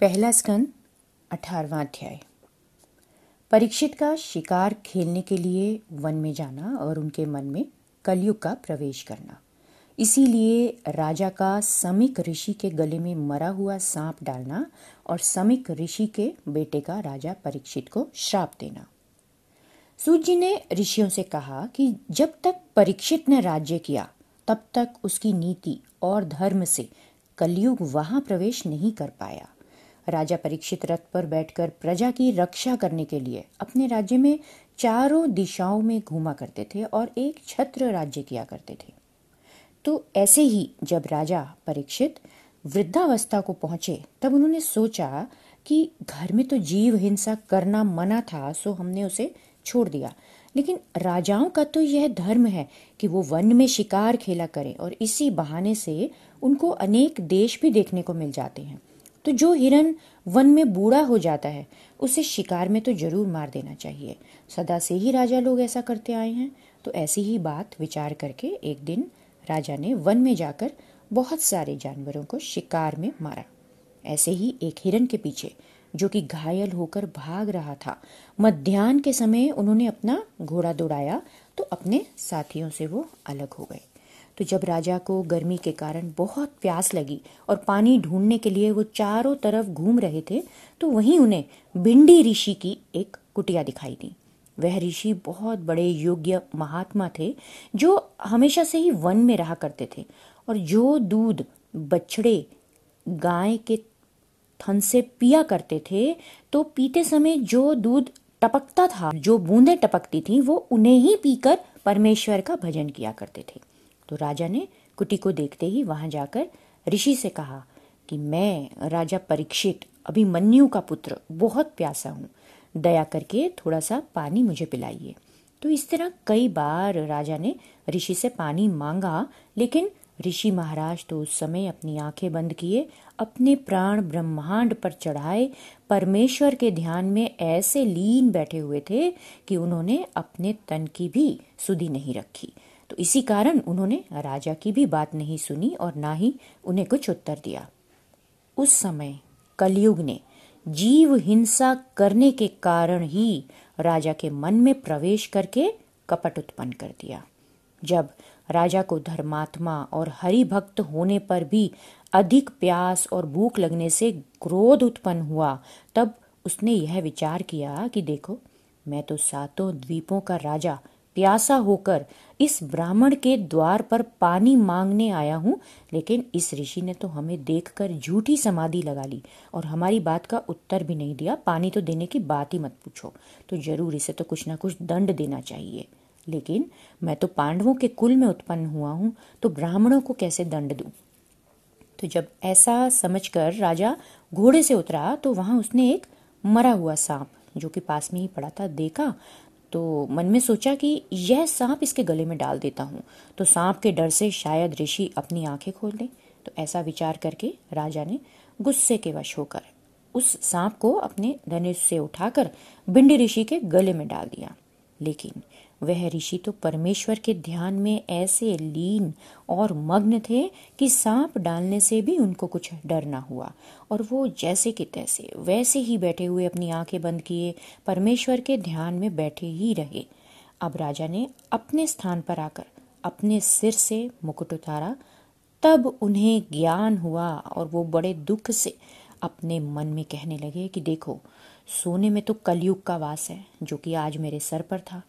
पहला स्कंद, अठारवा अध्याय। परीक्षित का शिकार खेलने के लिए वन में जाना और उनके मन में कलयुग का प्रवेश करना। इसीलिए राजा का समिक ऋषि के गले में मरा हुआ सांप डालना और समिक ऋषि के बेटे का राजा परीक्षित को श्राप देना। सूत जी ने ऋषियों से कहा कि जब तक परीक्षित ने राज्य किया, तब तक उसकी नीति और धर्म से कलयुग वहाँ प्रवेश नहीं कर पाया। राजा परीक्षित रथ पर बैठकर प्रजा की रक्षा करने के लिए अपने राज्य में चारों दिशाओं में घूमा करते थे और एक छत्र राज्य किया करते थे। तो ऐसे ही जब राजा परीक्षित वृद्धावस्था को पहुँचे, तब उन्होंने सोचा कि घर में तो जीव हिंसा करना मना था, सो हमने उसे छोड़ दिया। लेकिन राजाओं का तो यह धर्म है कि वो वन में शिकार खेला करें और इसी बहाने से उनको अनेक देश भी देखने को मिल जाते हैं। तो जो हिरन वन में बूढ़ा हो जाता है, उसे शिकार में तो ज़रूर मार देना चाहिए। सदा से ही राजा लोग ऐसा करते आए हैं। तो ऐसी ही बात विचार करके एक दिन राजा ने वन में जाकर बहुत सारे जानवरों को शिकार में मारा। ऐसे ही एक हिरन के पीछे, जो कि घायल होकर भाग रहा था, मध्यान्ह के समय उन्होंने अपना घोड़ा दौड़ाया तो अपने साथियों से वो अलग हो गए। तो जब राजा को गर्मी के कारण बहुत प्यास लगी और पानी ढूँढने के लिए वो चारों तरफ़ घूम रहे थे तो वहीं उन्हें भिंडी ऋषि की एक कुटिया दिखाई दी। वह ऋषि बहुत बड़े योग्य महात्मा थे, जो हमेशा से ही वन में रहा करते थे। और जो दूध बछड़े गाय के थन से पिया करते थे तो पीते समय जो दूध टपकता था, जो बूंदें टपकती थी, वो उन्हें ही पीकर परमेश्वर का भजन किया करते थे। तो राजा ने कुटी को देखते ही वहाँ जाकर ऋषि से कहा कि मैं राजा परीक्षित, अभिमन्यु का पुत्र, बहुत प्यासा हूँ। दया करके थोड़ा सा पानी मुझे पिलाइए। तो इस तरह कई बार राजा ने ऋषि से पानी मांगा, लेकिन ऋषि महाराज तो उस समय अपनी आँखें बंद किए, अपने प्राण ब्रह्मांड पर चढ़ाए, परमेश्वर के ध्यान में ऐसे लीन बैठे हुए थे कि उन्होंने अपने तन की भी सुधि नहीं रखी। तो इसी कारण उन्होंने राजा की भी बात नहीं सुनी और ना ही उन्हें कुछ उत्तर दिया। उस समय कलयुग ने जीव हिंसा करने के कारण ही राजा के मन में प्रवेश करके कपट उत्पन्न कर दिया। जब राजा को धर्मात्मा और हरि भक्त होने पर भी अधिक प्यास और भूख लगने से क्रोध उत्पन्न हुआ। तब उसने यह विचार किया कि देखो, मैं तो सातों द्वीपों का राजा, प्यासा होकर इस ब्राह्मण के द्वार पर पानी मांगने आया हूँ, लेकिन इस ऋषि ने तो हमें देखकर झूठी समाधि लगा ली और हमारी बात का उत्तर भी नहीं दिया। पानी तो देने की बात ही मत पूछो। तो ज़रूर इसे तो कुछ ना कुछ दंड देना चाहिए। लेकिन मैं तो पांडवों के कुल में उत्पन्न हुआ हूँ तो ब्राह्मणों को कैसे दंड दूँ? तो जब ऐसा समझकर राजा घोड़े से उतरा तो वहाँ उसने एक मरा हुआ सांप, जो कि पास में ही पड़ा था, देखा। तो मन में सोचा कि यह सांप इसके गले में डाल देता हूँ। तो सांप के डर से शायद ऋषि अपनी आँखें खोल दे तो ऐसा विचार करके राजा ने गुस्से के वश होकर उस सांप को अपने धनुष से उठाकर बिंड ऋषि के गले में डाल दिया। लेकिन वह ऋषि तो परमेश्वर के ध्यान में ऐसे लीन और मग्न थे कि सांप डालने से भी उनको कुछ डर ना हुआ। और वो जैसे कि तैसे, वैसे ही बैठे हुए अपनी आँखें बंद किए, परमेश्वर के ध्यान में बैठे ही रहे। अब राजा ने अपने स्थान पर आकर अपने सिर से मुकुट उतारा। तब उन्हें ज्ञान हुआ और वो बड़े दुख से अपने मन में कहने लगे कि देखो, सोने में तो कलयुग का वास है, जो कि आज मेरे सर पर था।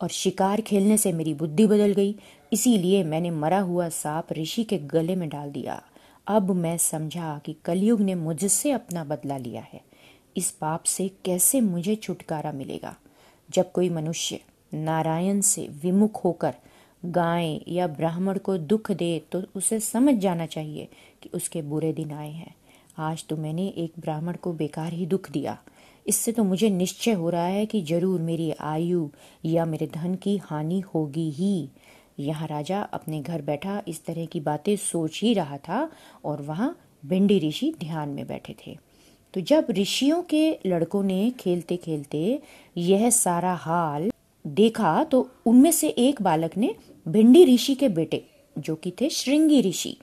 और शिकार खेलने से मेरी बुद्धि बदल गई। इसीलिए मैंने मरा हुआ सांप ऋषि के गले में डाल दिया। अब मैं समझा कि कलयुग ने मुझसे अपना बदला लिया है। इस पाप से कैसे मुझे छुटकारा मिलेगा? जब कोई मनुष्य नारायण से विमुख होकर गाय या ब्राह्मण को दुख दे तो उसे समझ जाना चाहिए कि उसके बुरे दिन आए हैं। आज तो मैंने एक ब्राह्मण को बेकार ही दुख दिया। इससे तो मुझे निश्चय हो रहा है कि ज़रूर मेरी आयु या मेरे धन की हानि होगी ही। यहाँ राजा अपने घर बैठा इस तरह की बातें सोच ही रहा था और वहाँ भिंडी ऋषि ध्यान में बैठे थे। तो जब ऋषियों के लड़कों ने खेलते खेलते यह सारा हाल देखा तो उनमें से एक बालक ने भिंडी ऋषि के बेटे, जो कि थे श्रृंगी ऋषि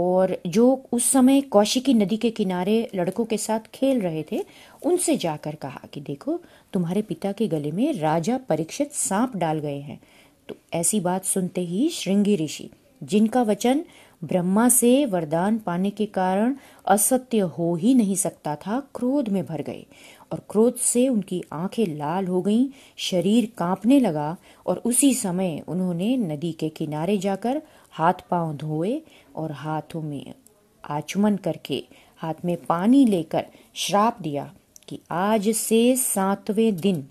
और जो उस समय कौशिकी नदी के किनारे लड़कों के साथ खेल रहे थे, उनसे जाकर कहा कि देखो, तुम्हारे पिता के गले में राजा परीक्षित सांप डाल गए हैं। तो ऐसी बात सुनते ही श्रृंगी ऋषि, जिनका वचन ब्रह्मा से वरदान पाने के कारण असत्य हो ही नहीं सकता था, क्रोध में भर गए और क्रोध से उनकी आँखें लाल हो गईं, शरीर कांपने लगा और उसी समय उन्होंने नदी के किनारे जाकर हाथ पाँव धोए और हाथों में आचमन करके हाथ में पानी लेकर श्राप दिया कि आज से सातवें दिन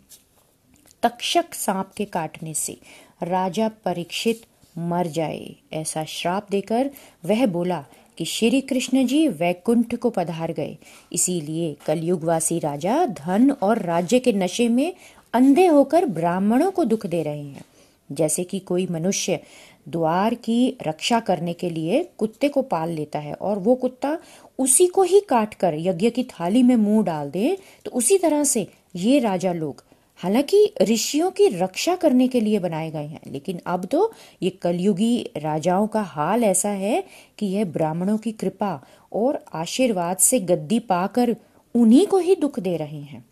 तक्षक सांप के काटने से राजा परीक्षित मर जाए, ऐसा श्राप देकर वह बोला कि श्री कृष्ण जी वैकुंठ को पधार गए। इसीलिए कलयुगवासी राजा धन और राज्य के नशे में अंधे होकर ब्राह्मणों को दुख दे रहे हैं। जैसे कि कोई मनुष्य द्वार की रक्षा करने के लिए कुत्ते को पाल लेता है और वो कुत्ता उसी को ही काट कर यज्ञ की थाली में मुँह डाल दे तो उसी तरह से ये राजा लोग हालाँकि ऋषियों की रक्षा करने के लिए बनाए गए हैं, लेकिन अब तो ये कलयुगी राजाओं का हाल ऐसा है कि यह ब्राह्मणों की कृपा और आशीर्वाद से गद्दी पाकर उन्हीं को ही दुख दे रहे हैं।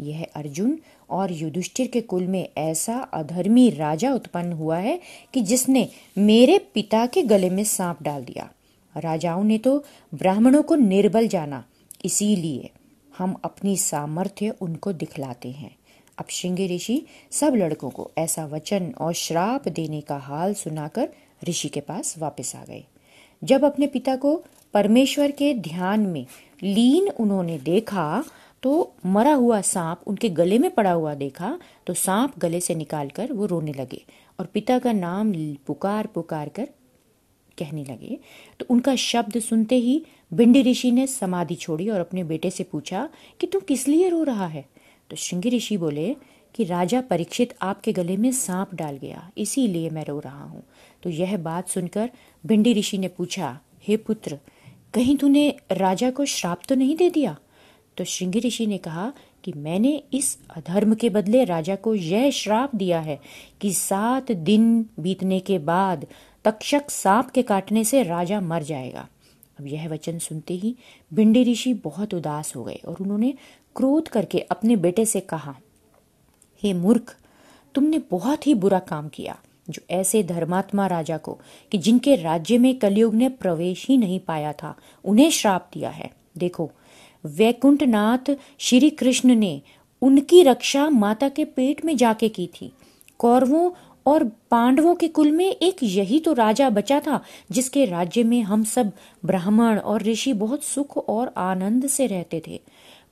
यह अर्जुन और युधिष्ठिर के कुल में ऐसा अधर्मी राजा उत्पन्न हुआ है कि जिसने मेरे पिता के गले में सांप डाल दिया। राजाओं ने तो ब्राह्मणों को निर्बल जाना, इसीलिए हम अपनी सामर्थ्य उनको दिखलाते हैं। अब श्रृंगी ऋषि सब लड़कों को ऐसा वचन और श्राप देने का हाल सुनाकर ऋषि के पास वापस आ गए। जब अपने पिता को परमेश्वर के ध्यान में लीन उन्होंने देखा तो मरा हुआ सांप उनके गले में पड़ा हुआ देखा तो सांप गले से निकालकर वो रोने लगे और पिता का नाम पुकार पुकार कर कहने लगे। तो उनका शब्द सुनते ही बिंडी ऋषि ने समाधि छोड़ी और अपने बेटे से पूछा कि तू किस लिए रो रहा है? तो श्रृंगी ऋषि बोले कि राजा परीक्षित आपके गले में सांप डाल गया, इसीलिए मैं रो रहा हूँ। तो यह बात सुनकर भिंडी ऋषि ने पूछा, हे पुत्र, कहीं तूने राजा को श्राप तो नहीं दे दिया? तो श्रृंगी ऋषि ने कहा कि मैंने इस अधर्म के बदले राजा को यह श्राप दिया है कि सात दिन बीतने के बाद तक्षक सांप के काटने से राजा मर जाएगा। अब यह वचन सुनते ही भिंडी ऋषि बहुत उदास हो गए और उन्होंने क्रोध करके अपने बेटे से कहा, हे मूर्ख, तुमने बहुत ही बुरा काम किया, जो ऐसे धर्मात्मा राजा को, कि जिनके राज्य में कलयुग ने प्रवेश ही नहीं पाया था, उन्हें श्राप दिया है। देखो वैकुंठनाथ श्री कृष्ण ने उनकी रक्षा माता के पेट में जाके की थी। कौरवों और पांडवों के कुल में एक यही तो राजा बचा था, जिसके राज्य में हम सब ब्राह्मण और ऋषि बहुत सुख और आनंद से रहते थे।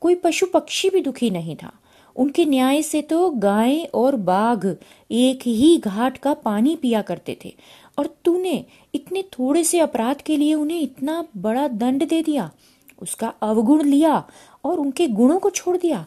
कोई पशु पक्षी भी दुखी नहीं था। उनके न्याय से तो गाय और बाघ एक ही घाट का पानी पिया करते थे। और तूने इतने थोड़े से अपराध के लिए उन्हें इतना बड़ा दंड दे दिया उसका अवगुण लिया और उनके गुणों को छोड़ दिया।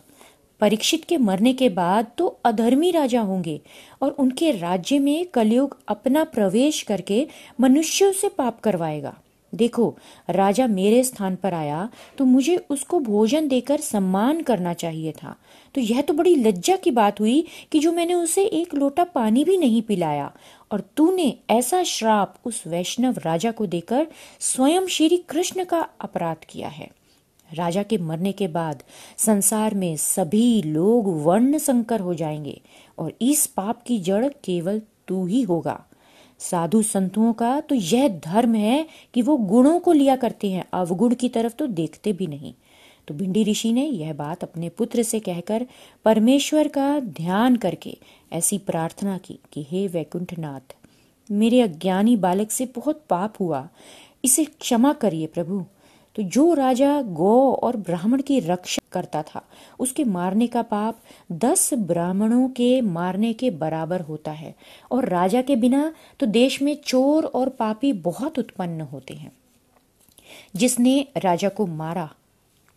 परीक्षित के मरने के बाद तो अधर्मी राजा होंगे और उनके राज्य में कलयुग अपना प्रवेश करके मनुष्यों से पाप करवाएगा। देखो, राजा मेरे स्थान पर आया तो मुझे उसको भोजन देकर सम्मान करना चाहिए था। तो यह तो बड़ी लज्जा की बात हुई कि जो मैंने उसे एक लोटा पानी भी नहीं पिलाया और तूने ऐसा श्राप उस वैष्णव राजा को देकर स्वयं श्री कृष्ण का अपराध किया है। राजा के मरने के बाद संसार में सभी लोग वर्ण संकर हो जाएँगे और इस पाप की जड़ केवल तू ही होगा। साधु संतों का तो यह धर्म है कि वो गुणों को लिया करते हैं, अवगुण की तरफ़ तो देखते भी नहीं। तो भिंडी ऋषि ने यह बात अपने पुत्र से कहकर परमेश्वर का ध्यान करके ऐसी प्रार्थना की कि हे वैकुंठनाथ, मेरे अज्ञानी बालक से बहुत पाप हुआ। इसे क्षमा करिए प्रभु। तो जो राजा गौ और ब्राह्मण की रक्षा करता था, उसके मारने का पाप दस ब्राह्मणों के मारने के बराबर होता है। और राजा के बिना तो देश में चोर और पापी बहुत उत्पन्न होते हैं। जिसने राजा को मारा,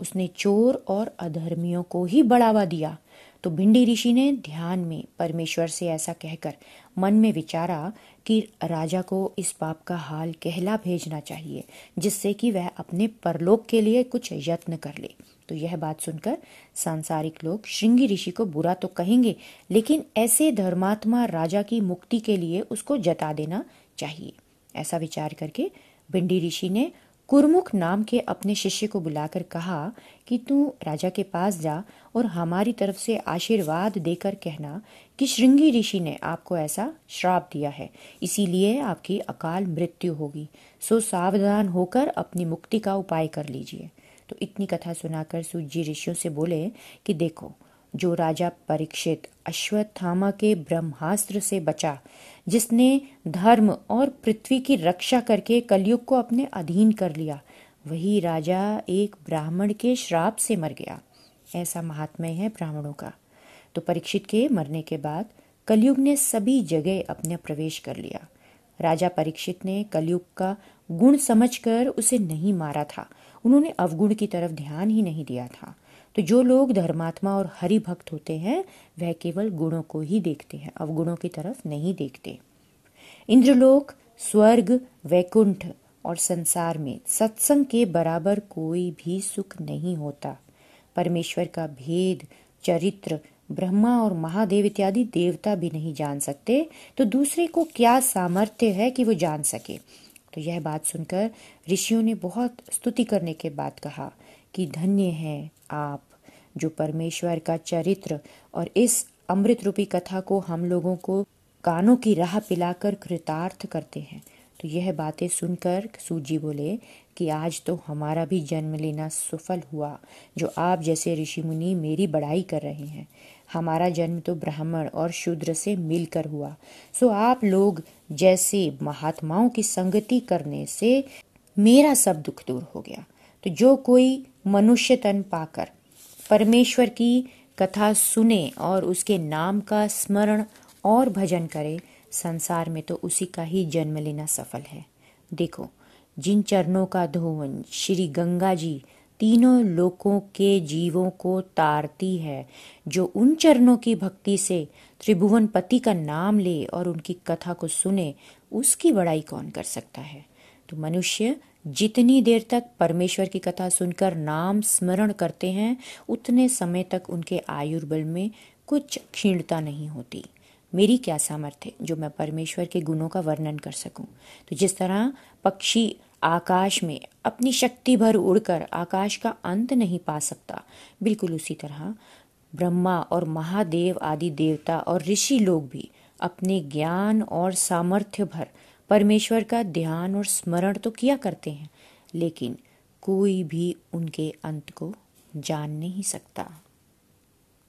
उसने चोर और अधर्मियों को ही बढ़ावा दिया। तो भिंडी ऋषि ने ध्यान में परमेश्वर से ऐसा कहकर मन में विचारा कि राजा को इस पाप का हाल कहला भेजना चाहिए, जिससे कि वह अपने परलोक के लिए कुछ यत्न कर ले। तो यह बात सुनकर सांसारिक लोग श्रृंगी ऋषि को बुरा तो कहेंगे, लेकिन ऐसे धर्मात्मा राजा की मुक्ति के लिए उसको जता देना चाहिए। ऐसा विचार करके भिंडी ऋषि ने कुरमुख नाम के अपने शिष्य को बुलाकर कहा कि तू राजा के पास जा और हमारी तरफ़ से आशीर्वाद देकर कहना कि श्रृंगी ऋषि ने आपको ऐसा श्राप दिया है। इसीलिए आपकी अकाल मृत्यु होगी। सो सावधान होकर अपनी मुक्ति का उपाय कर लीजिए। तो इतनी कथा सुनाकर सूजी ऋषियों से बोले कि देखो जो राजा परीक्षित अश्वत्थामा के ब्रह्मास्त्र से बचा, जिसने धर्म और पृथ्वी की रक्षा करके कलयुग को अपने अधीन कर लिया, वही राजा एक ब्राह्मण के श्राप से मर गया। ऐसा महात्म्य है ब्राह्मणों का। तो परीक्षित के मरने के बाद कलयुग ने सभी जगह अपने प्रवेश कर लिया। राजा परीक्षित ने कलयुग का गुण समझकर उसे नहीं मारा था। उन्होंने अवगुण की तरफ़ ध्यान ही नहीं दिया था। तो जो लोग धर्मात्मा और हरि भक्त होते हैं, वह केवल गुणों को ही देखते हैं, अवगुणों की तरफ़ नहीं देखते। इंद्रलोक, स्वर्ग, वैकुंठ और संसार में सत्संग के बराबर कोई भी सुख नहीं होता। परमेश्वर का भेद, चरित्र, ब्रह्मा और महादेव इत्यादि देवता भी नहीं जान सकते तो दूसरे को क्या सामर्थ्य है कि वो जान सके? तो यह बात सुनकर ऋषियों ने बहुत स्तुति करने के बाद कहा कि धन्य है आप जो परमेश्वर का चरित्र और इस अमृत रूपी कथा को हम लोगों को कानों की राह पिलाकर कृतार्थ करते हैं। तो यह बातें सुनकर सूजी बोले कि आज तो हमारा भी जन्म लेना सफल हुआ, जो आप जैसे ऋषि मुनि मेरी बड़ाई कर रहे हैं। हमारा जन्म तो ब्राह्मण और शूद्र से मिलकर हुआ। सो आप लोग जैसे महात्माओं की संगति करने से मेरा सब दुख दूर हो गया। तो जो कोई मनुष्य तन पाकर परमेश्वर की कथा सुने और उसके नाम का स्मरण और भजन करे, संसार में तो उसी का ही जन्म लेना सफल है। देखो, जिन चरणों का धोवन श्री गंगा जी तीनों लोकों के जीवों को तारती है, जो उन चरणों की भक्ति से त्रिभुवन पति का नाम ले और उनकी कथा को सुने, उसकी बड़ाई कौन कर सकता है? तो मनुष्य जितनी देर तक परमेश्वर की कथा सुनकर नाम स्मरण करते हैं, उतने समय तक उनके आयुर्बल में कुछ क्षीणता नहीं होती। मेरी क्या सामर्थ्य जो मैं परमेश्वर के गुणों का वर्णन कर सकूँ? तो जिस तरह पक्षी आकाश में अपनी शक्ति भर उड़कर आकाश का अंत नहीं पा सकता, बिल्कुल उसी तरह ब्रह्मा और महादेव आदि देवता और ऋषि लोग भी अपने ज्ञान और सामर्थ्य भर परमेश्वर का ध्यान और स्मरण तो किया करते हैं, लेकिन कोई भी उनके अंत को जान नहीं सकता।